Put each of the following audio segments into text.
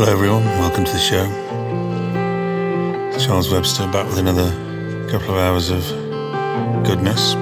Hello, everyone. Welcome to the show. Charles Webster back with another couple of hours of goodness.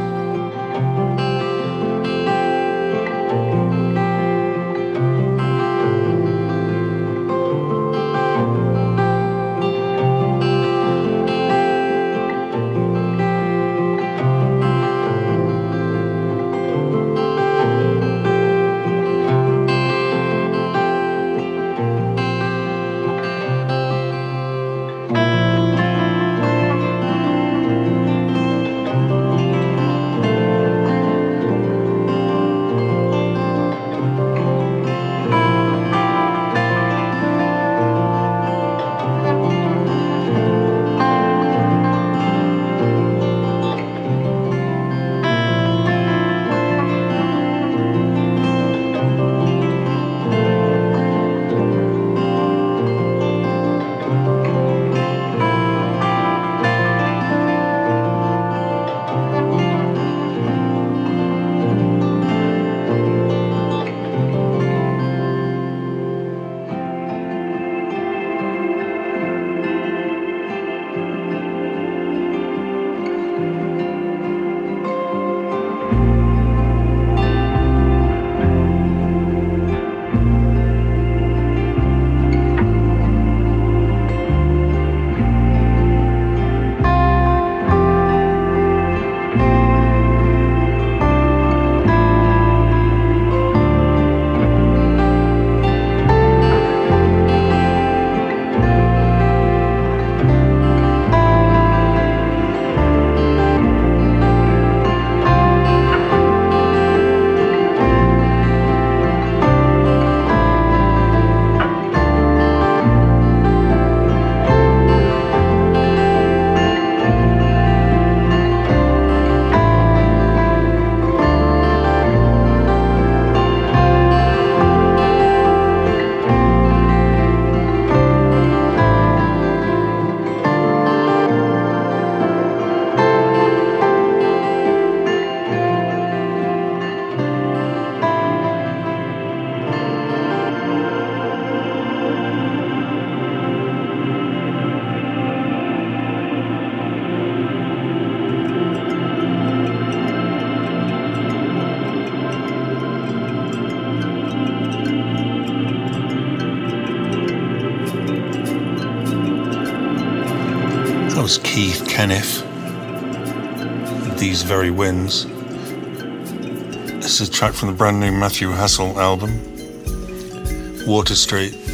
Track from the brand new Matthew Hassel album, Water Street.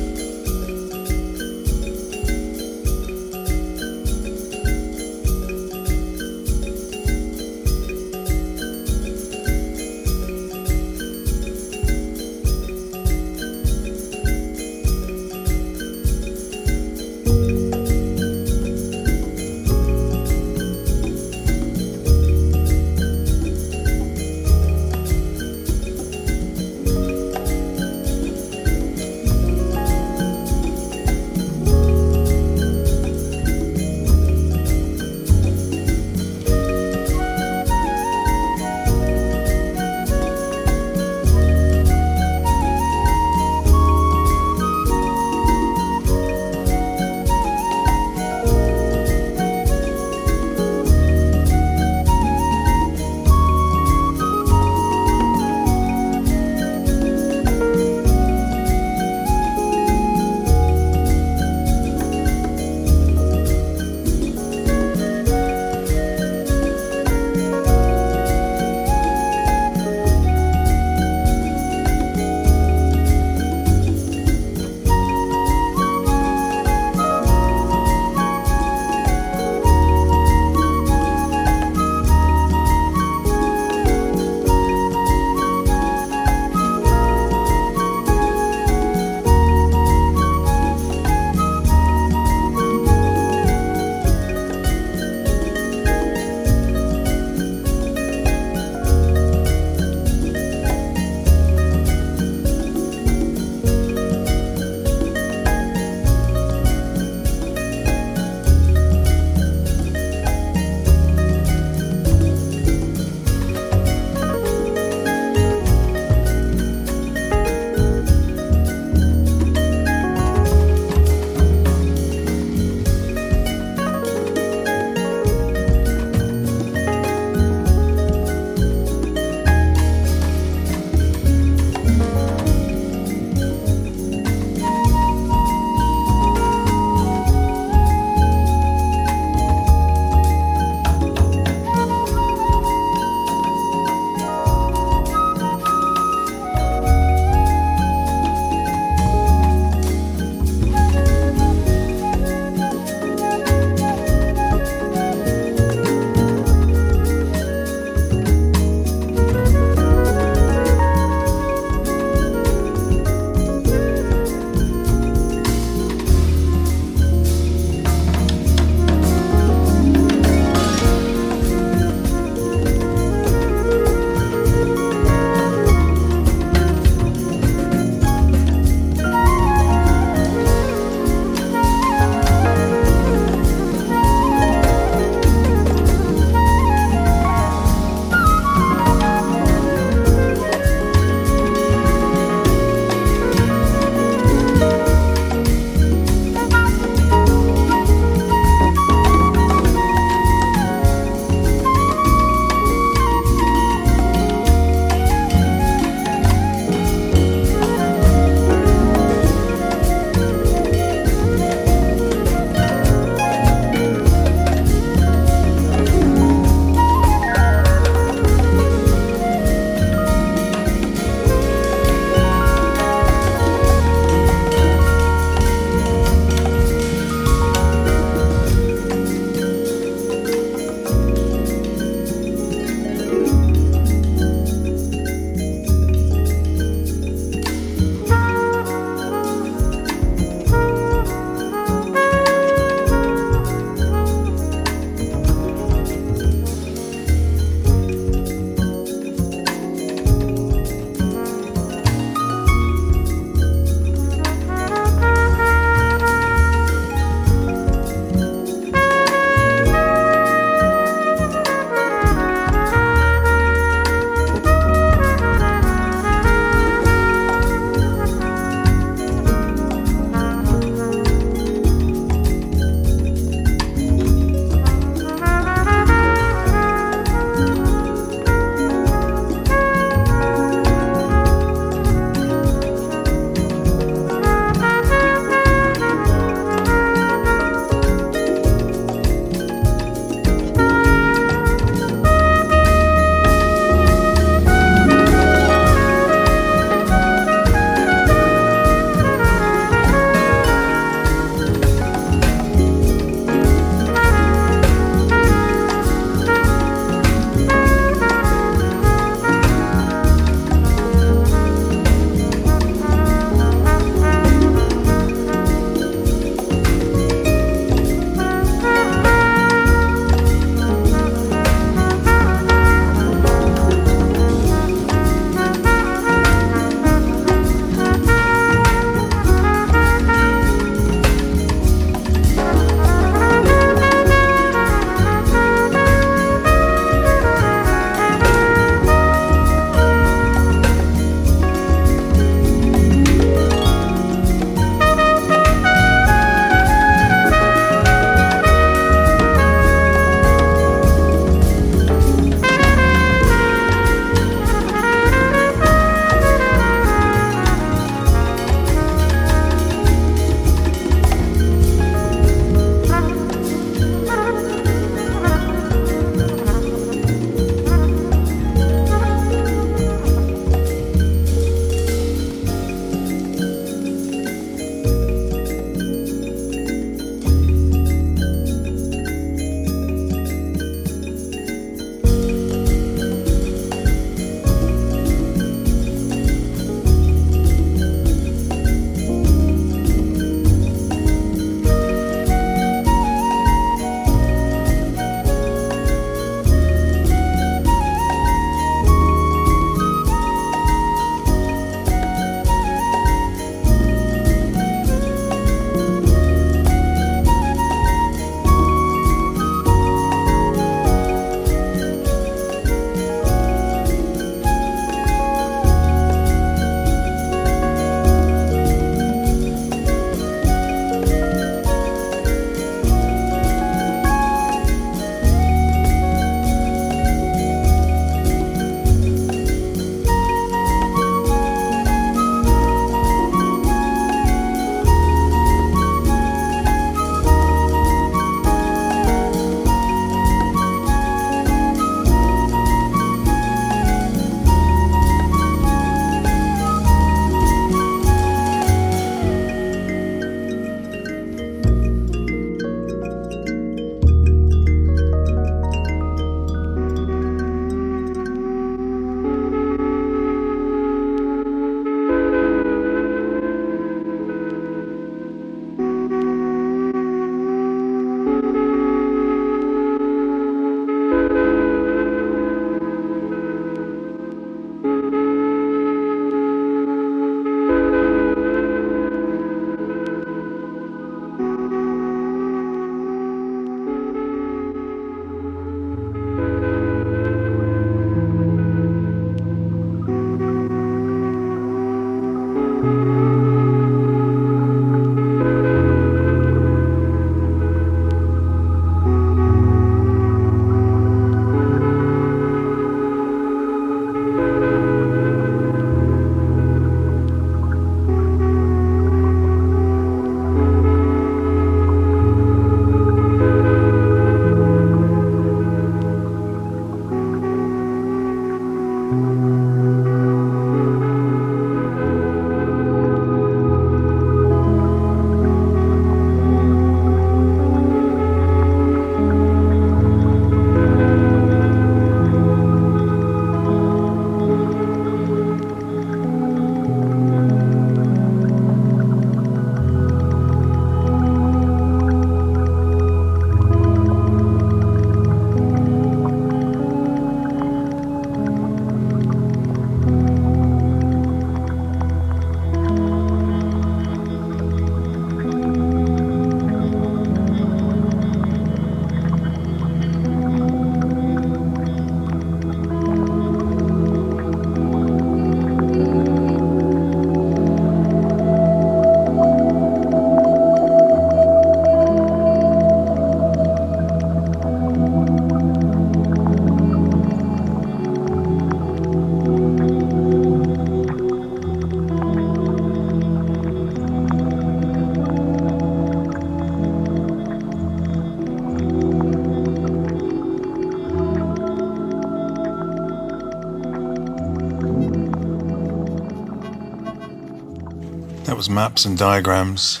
Maps and Diagrams.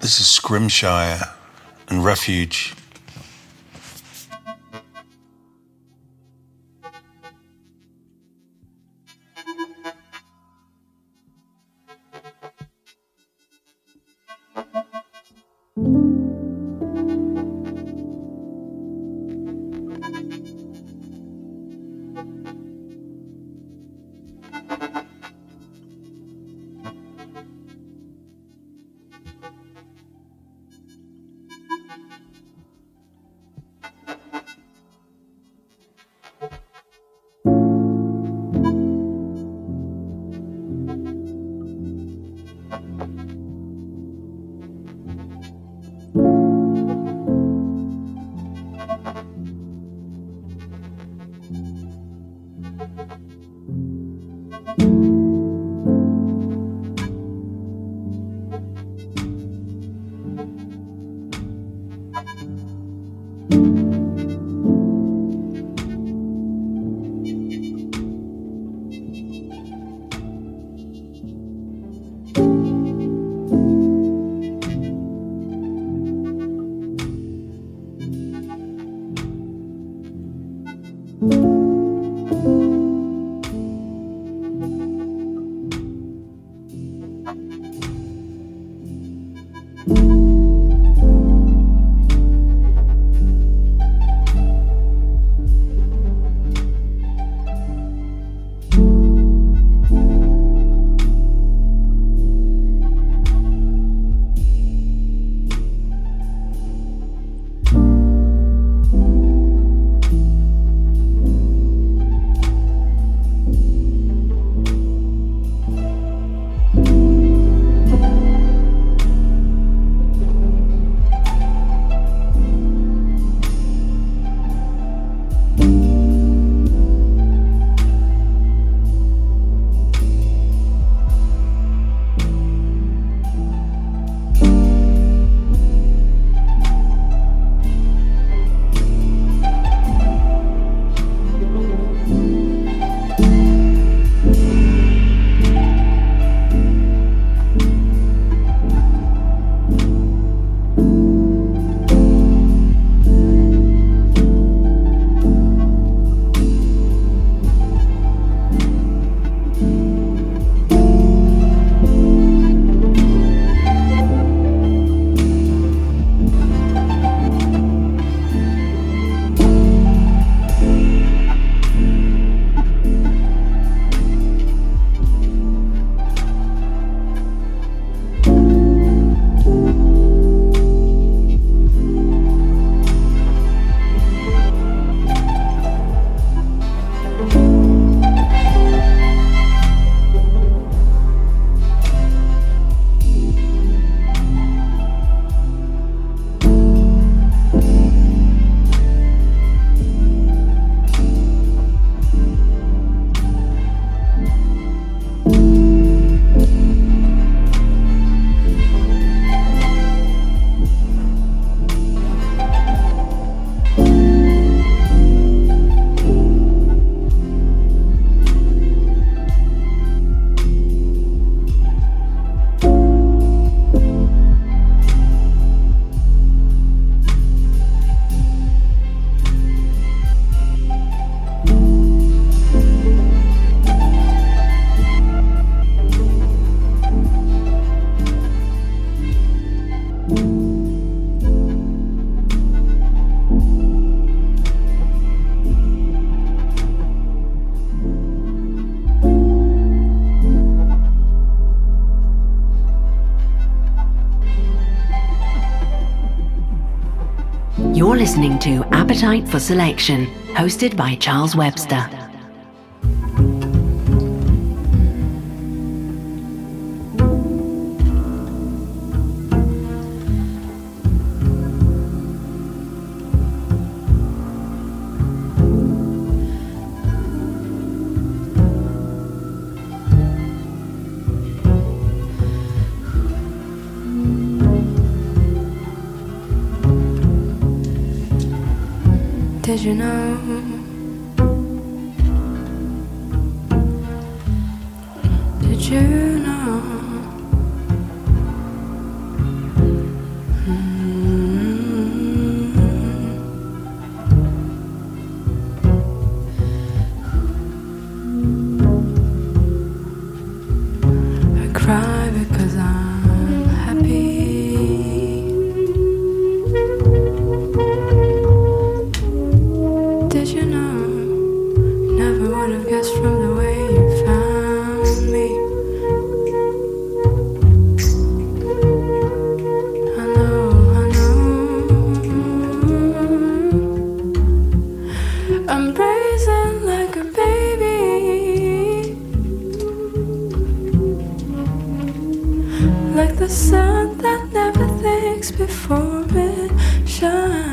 This is Scrimshire and Refuge. Listening to Appetite for Selection, hosted by Charles Webster. before it shines.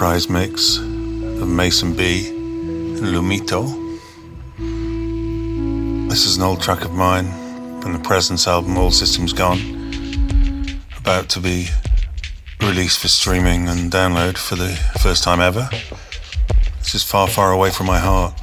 My reprise mix of Mason Bee and Lumito. This is an old track of mine from the Presence album All Systems Gone, about to be released for streaming and download for the first time ever. This is far, far away from my heart.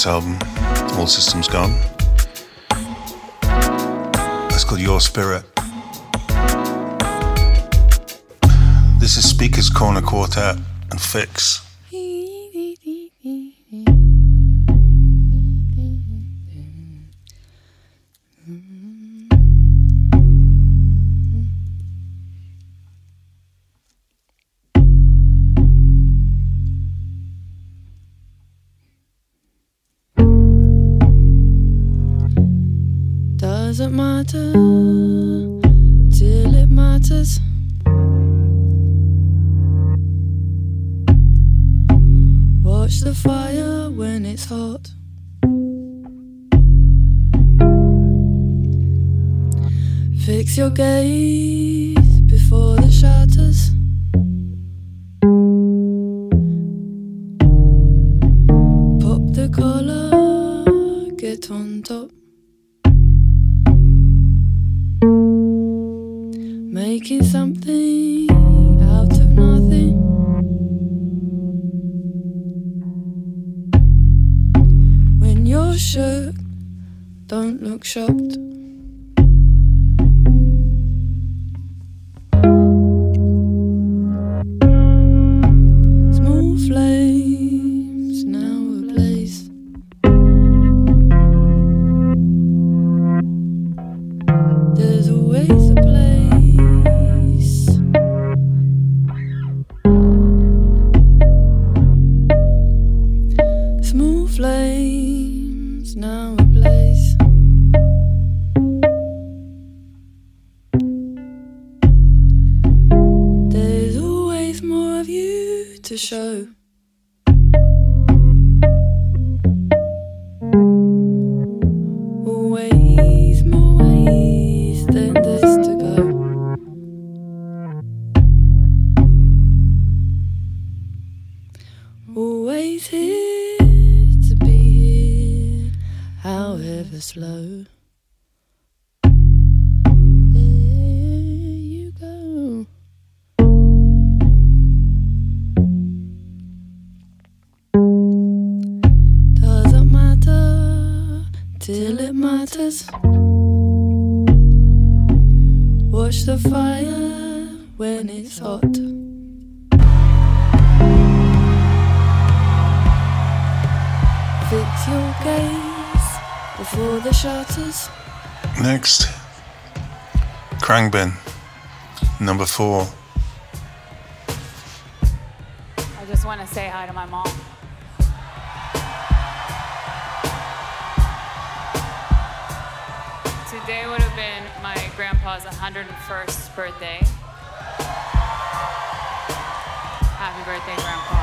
Presence album, All Systems Gone. That's called Your Spirit. This is Speakers Corner Quartet and Fix. Watch the fire when it's hot. Fix your gaze I just want to say hi to my mom. Today would have been my grandpa's 101st birthday. Happy birthday, Grandpa.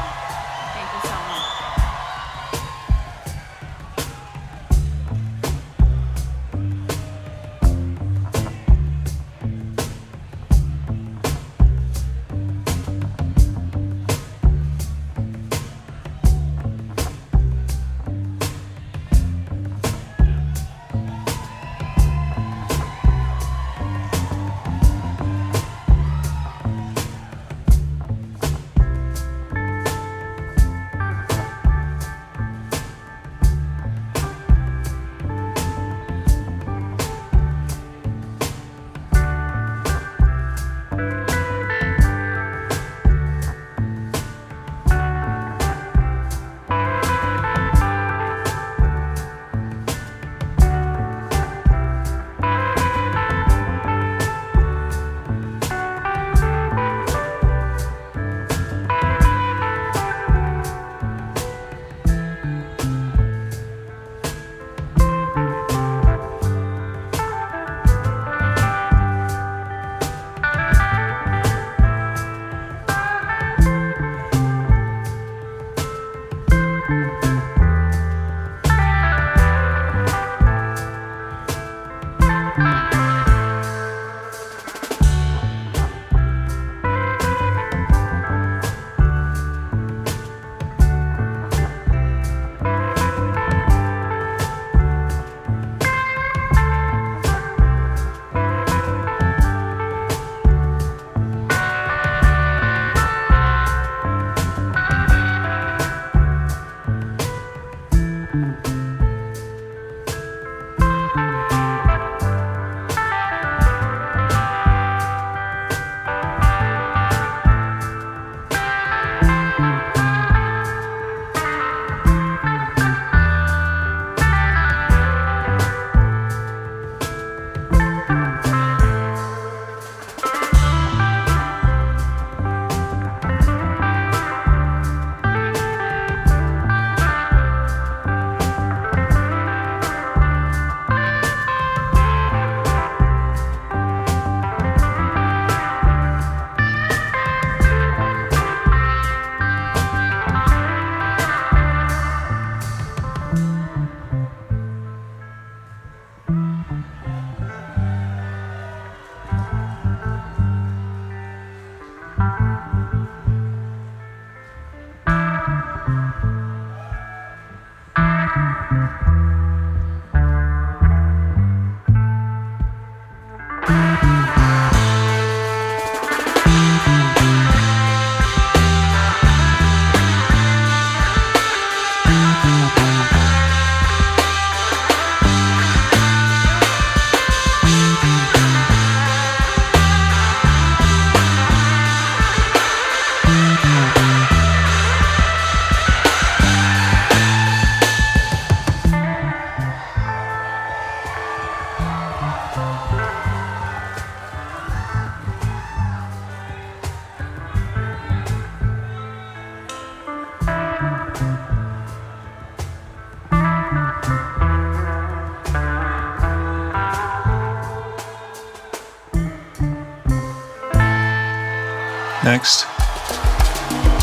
Next,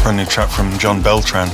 brand new track from John Beltran.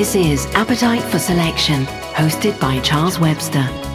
This is Appetite for Selection, hosted by Charles Webster.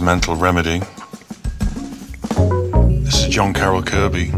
Mental Remedy. This is John Carroll Kirby.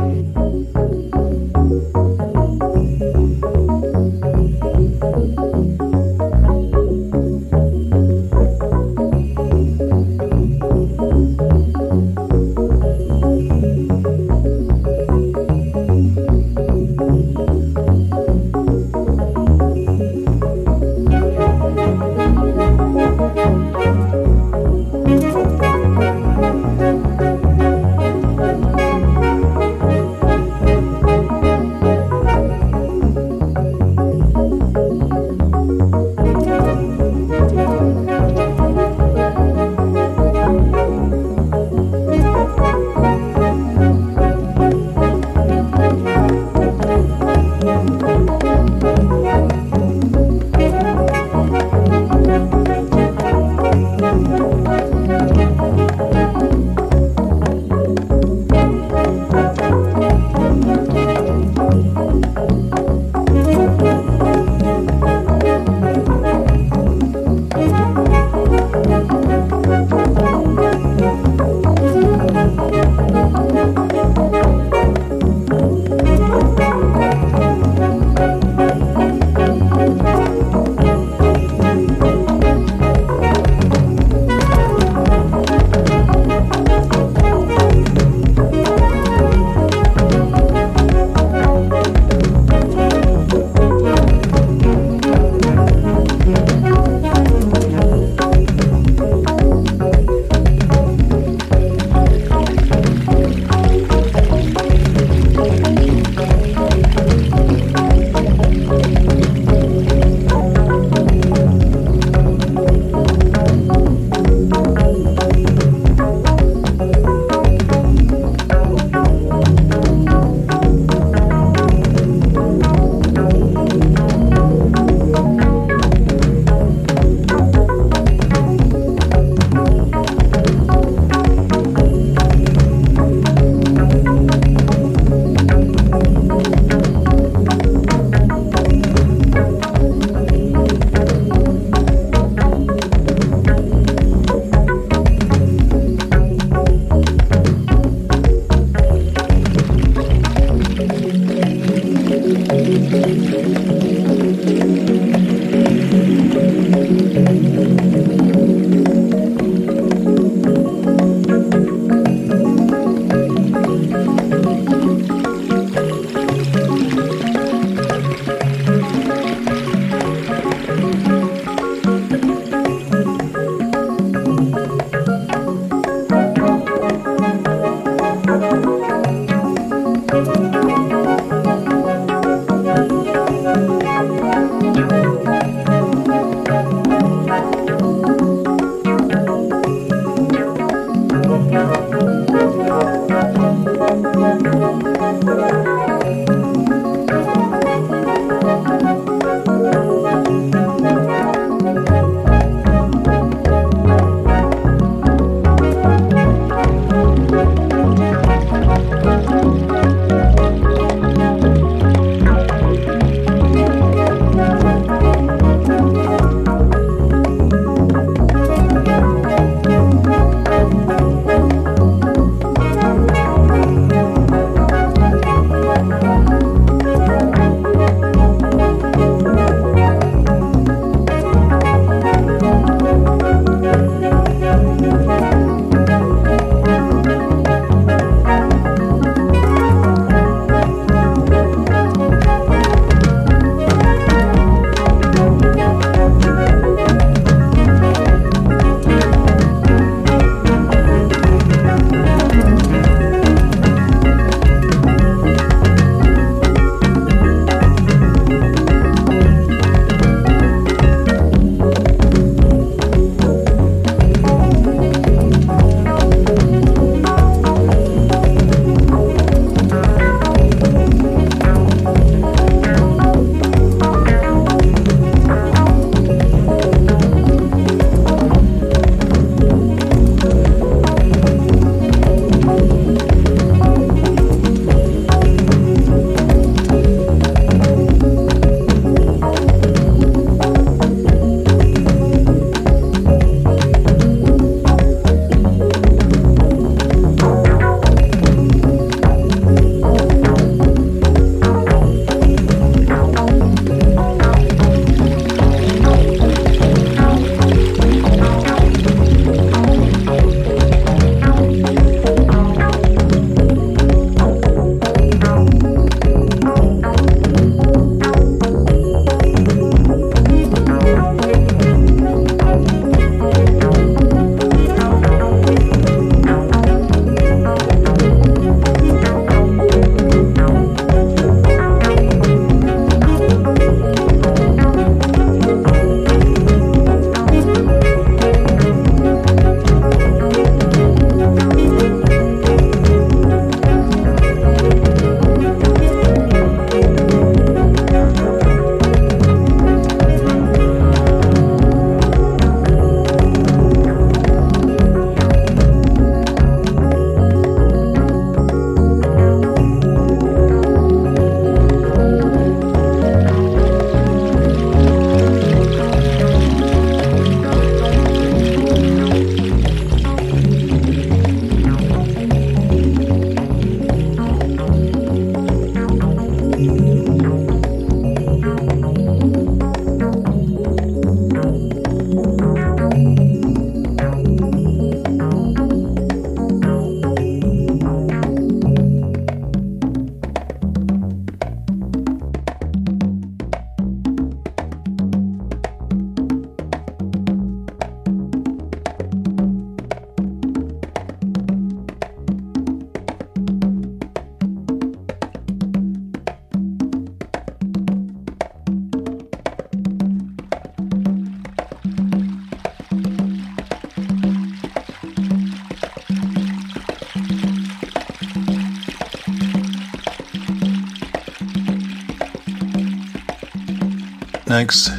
Next,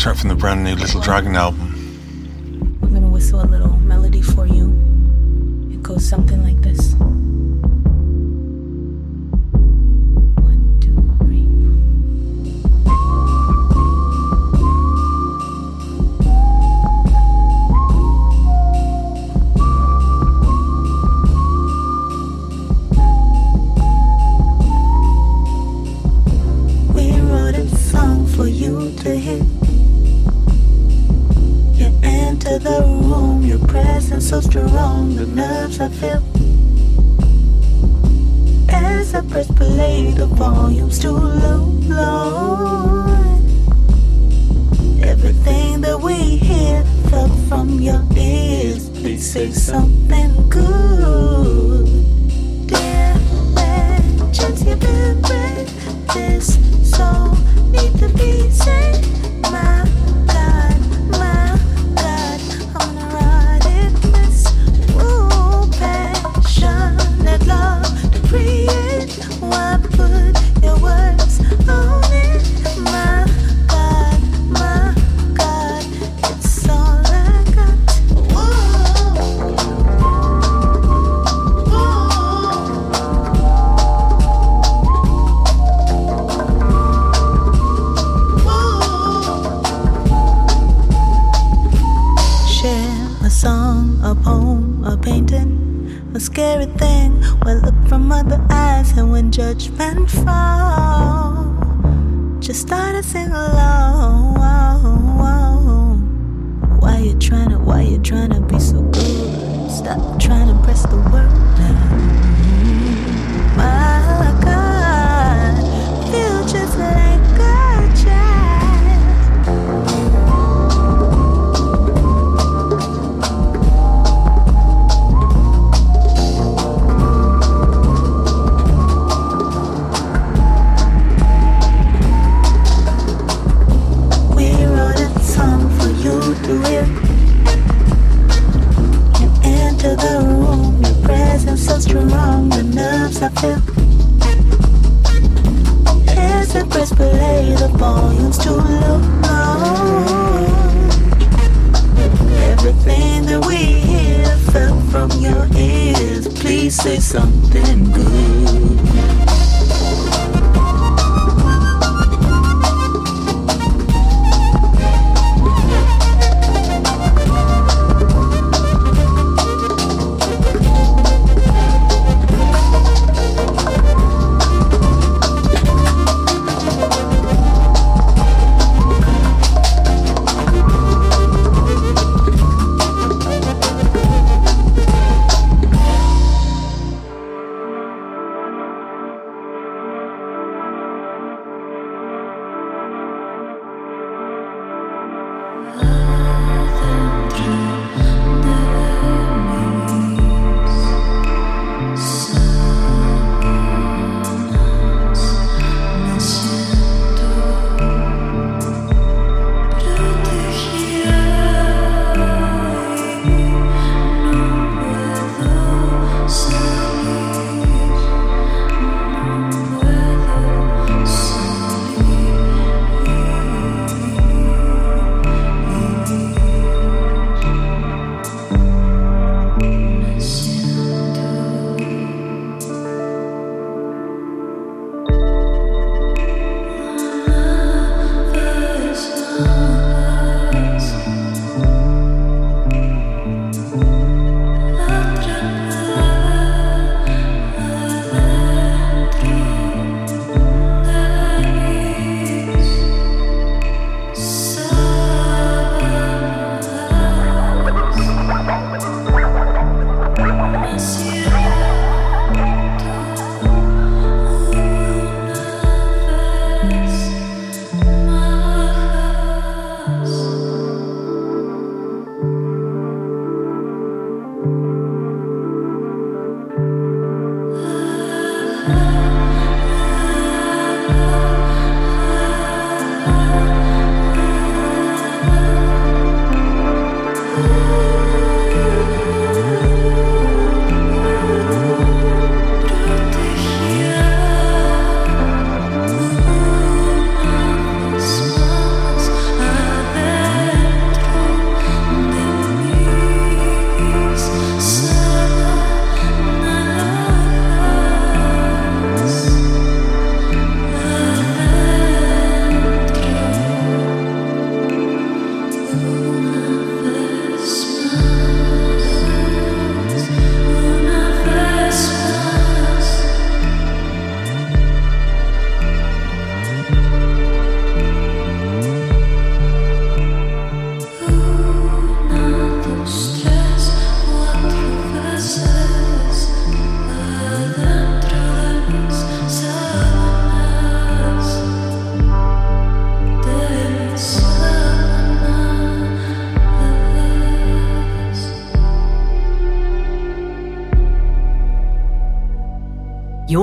track from the brand new Little Dragon album.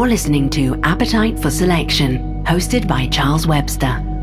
You're listening to Appetite for Selection, hosted by Charles Webster.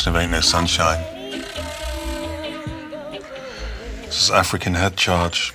person of Ain't No Sunshine. This is African Head Charge.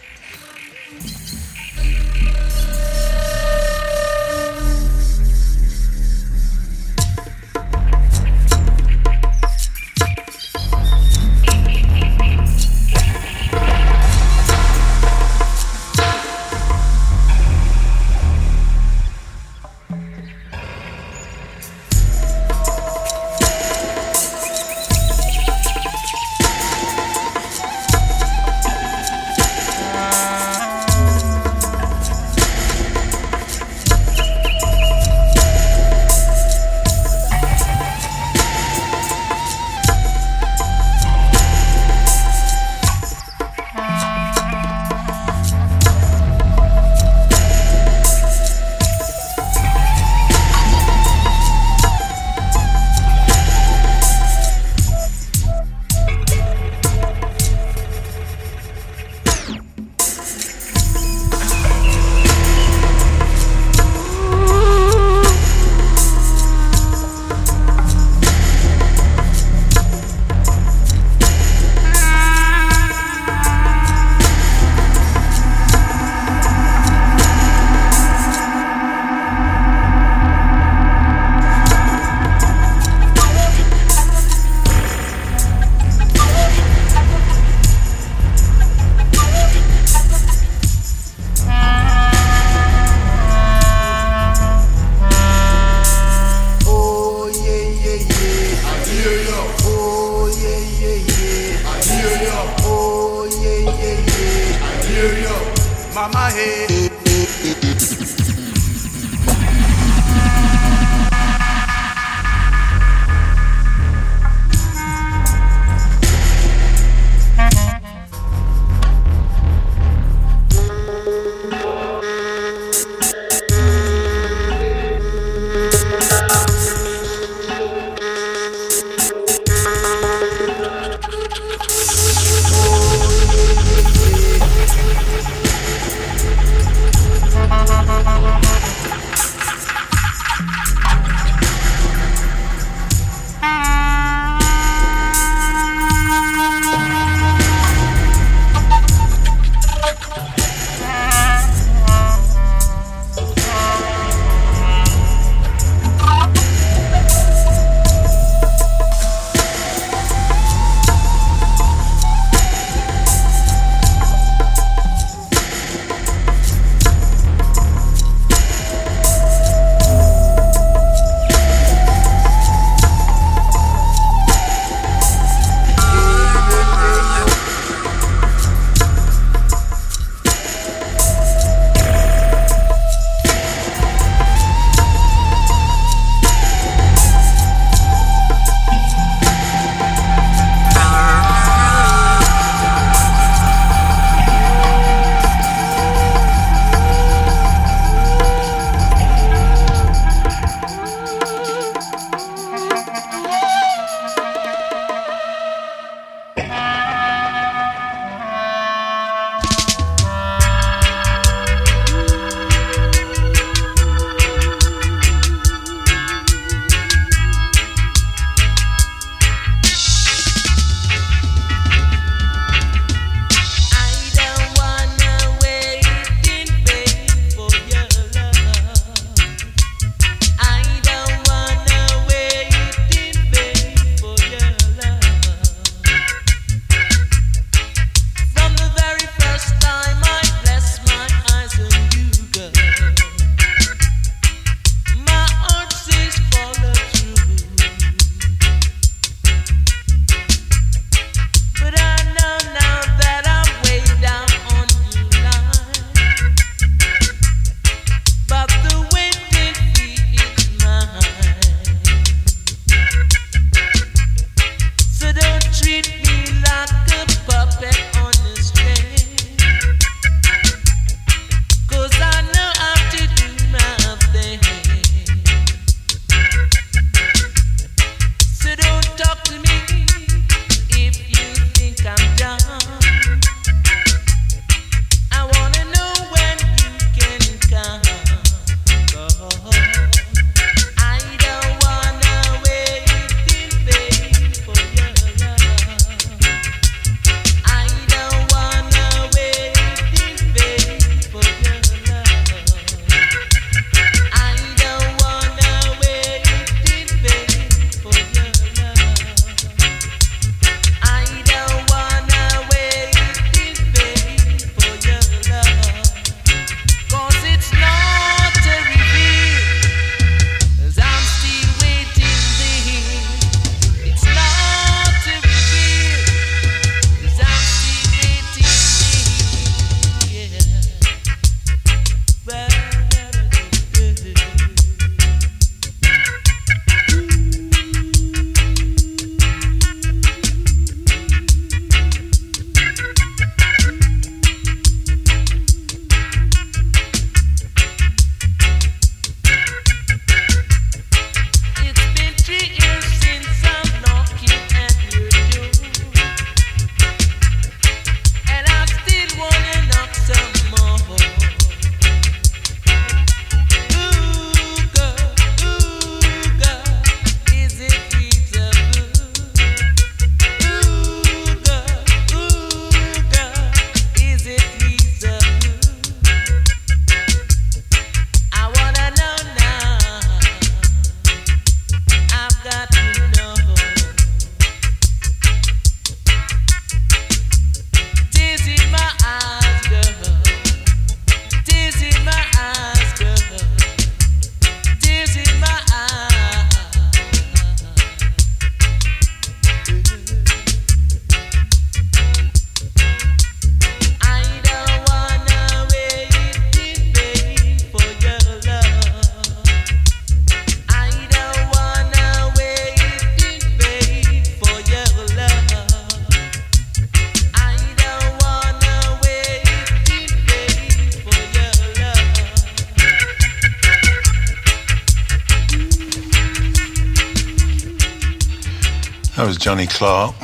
Johnny Clarke.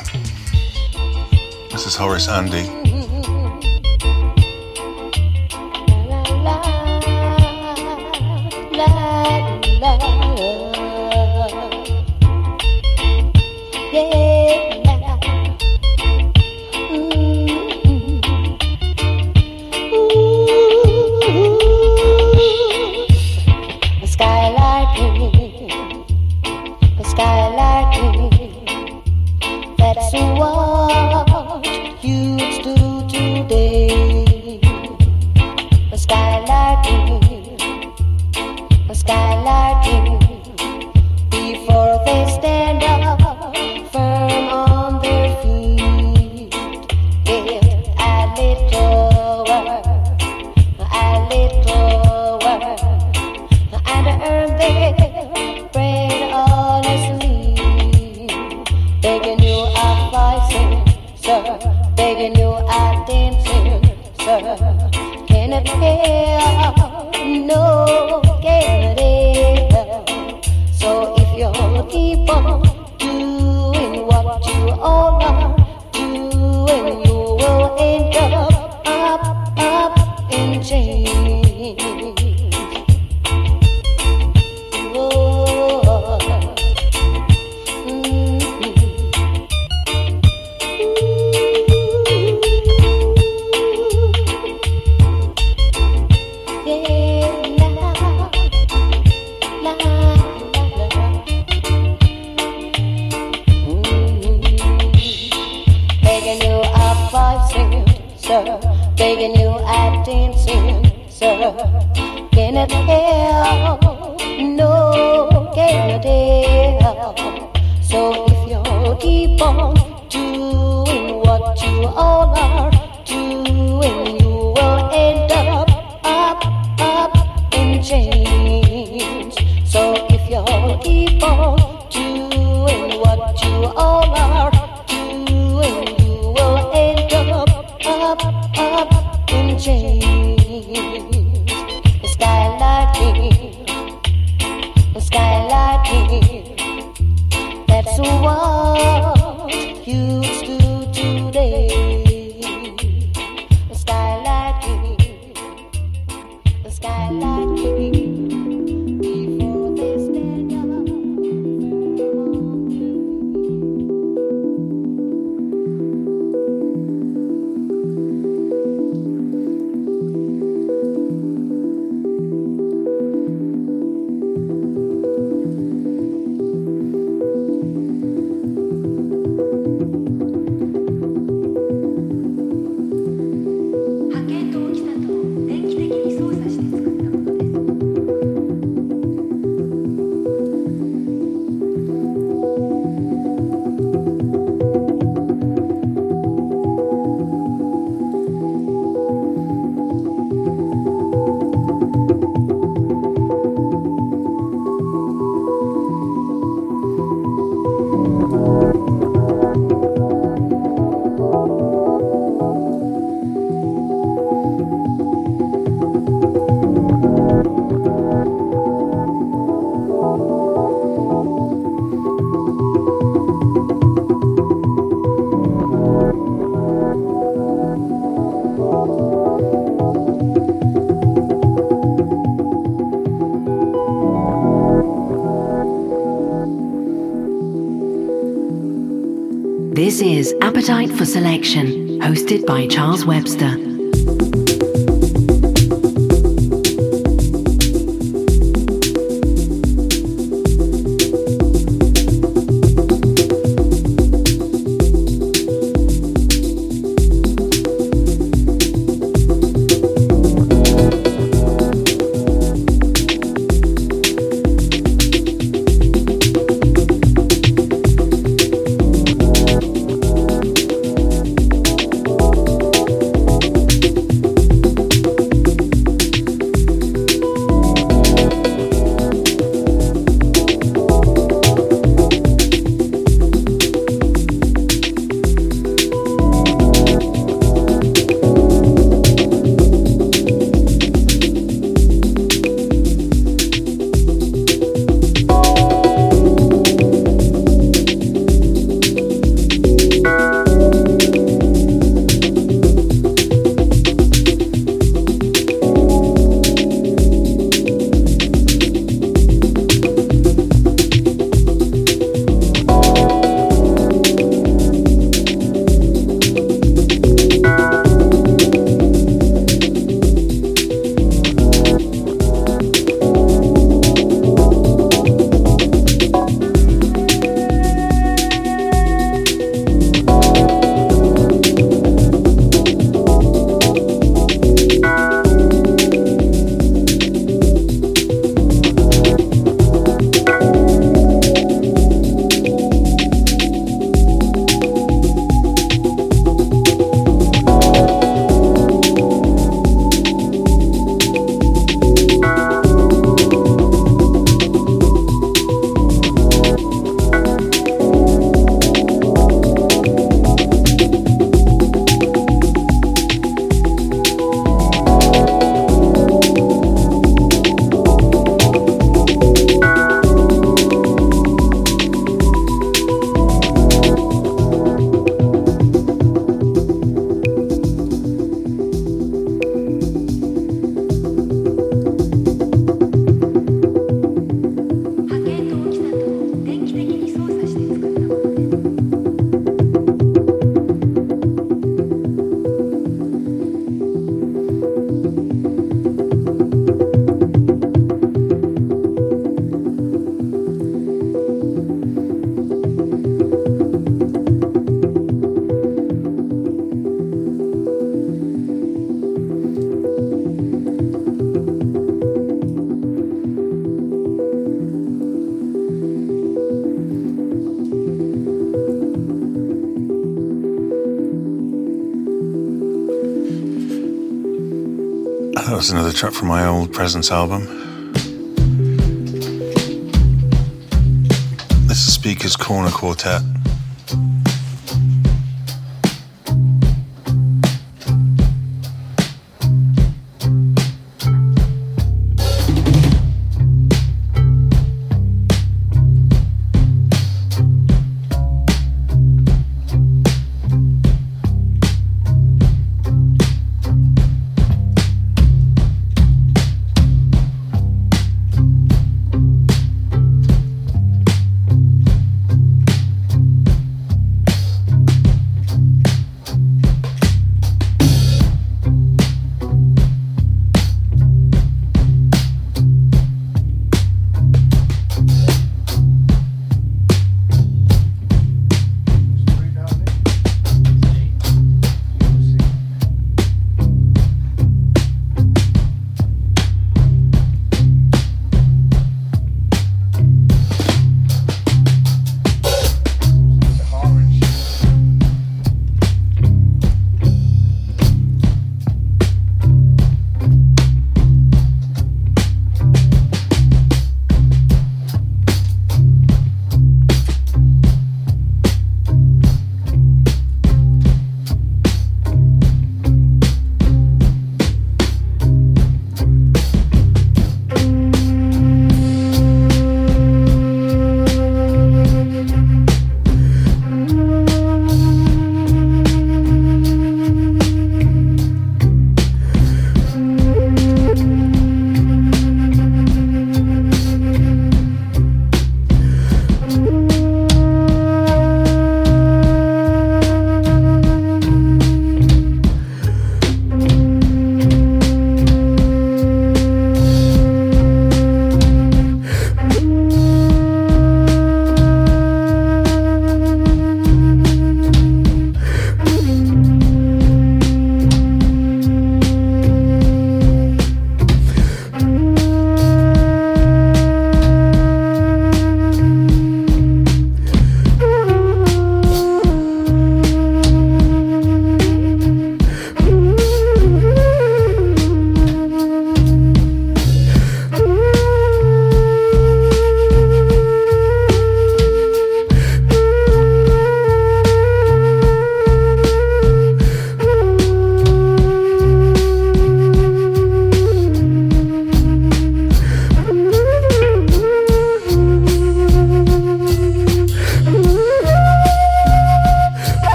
This is Horace Andy. Was another track from my old Presence album. This is Speaker's Corner Quartet.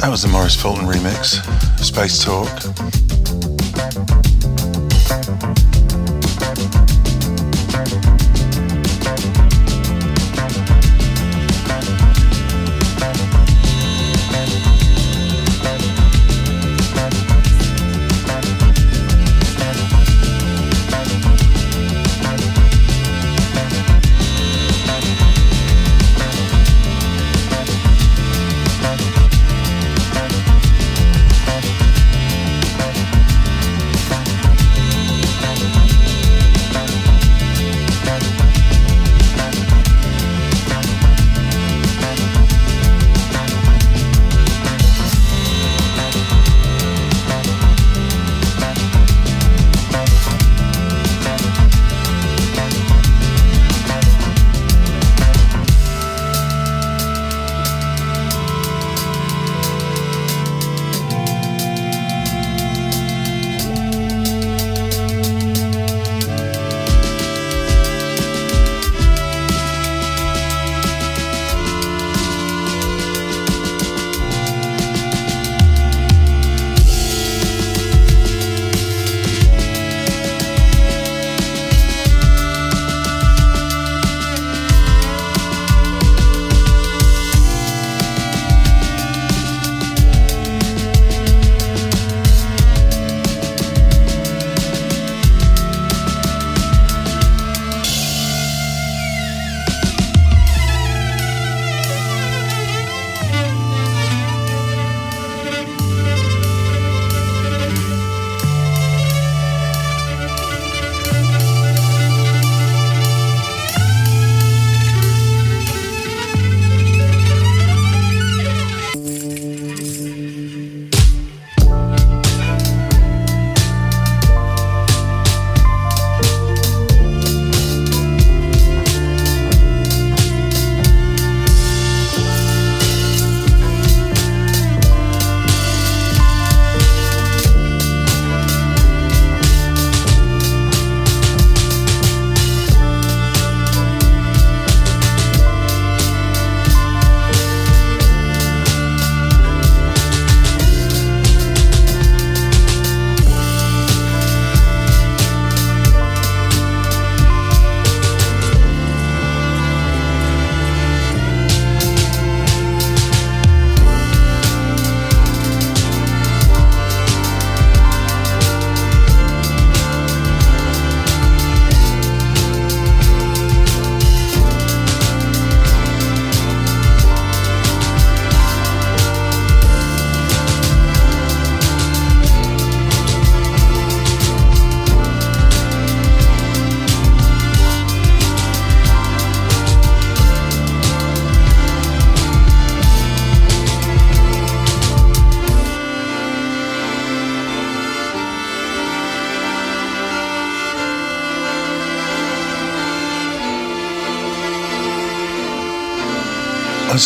That was the Maurice Fulton remix, Space Talk.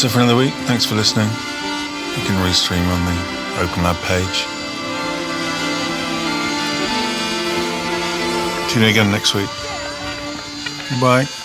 That's it for another week. Thanks for listening. You can restream on the Open Lab page. Tune in again next week. Bye.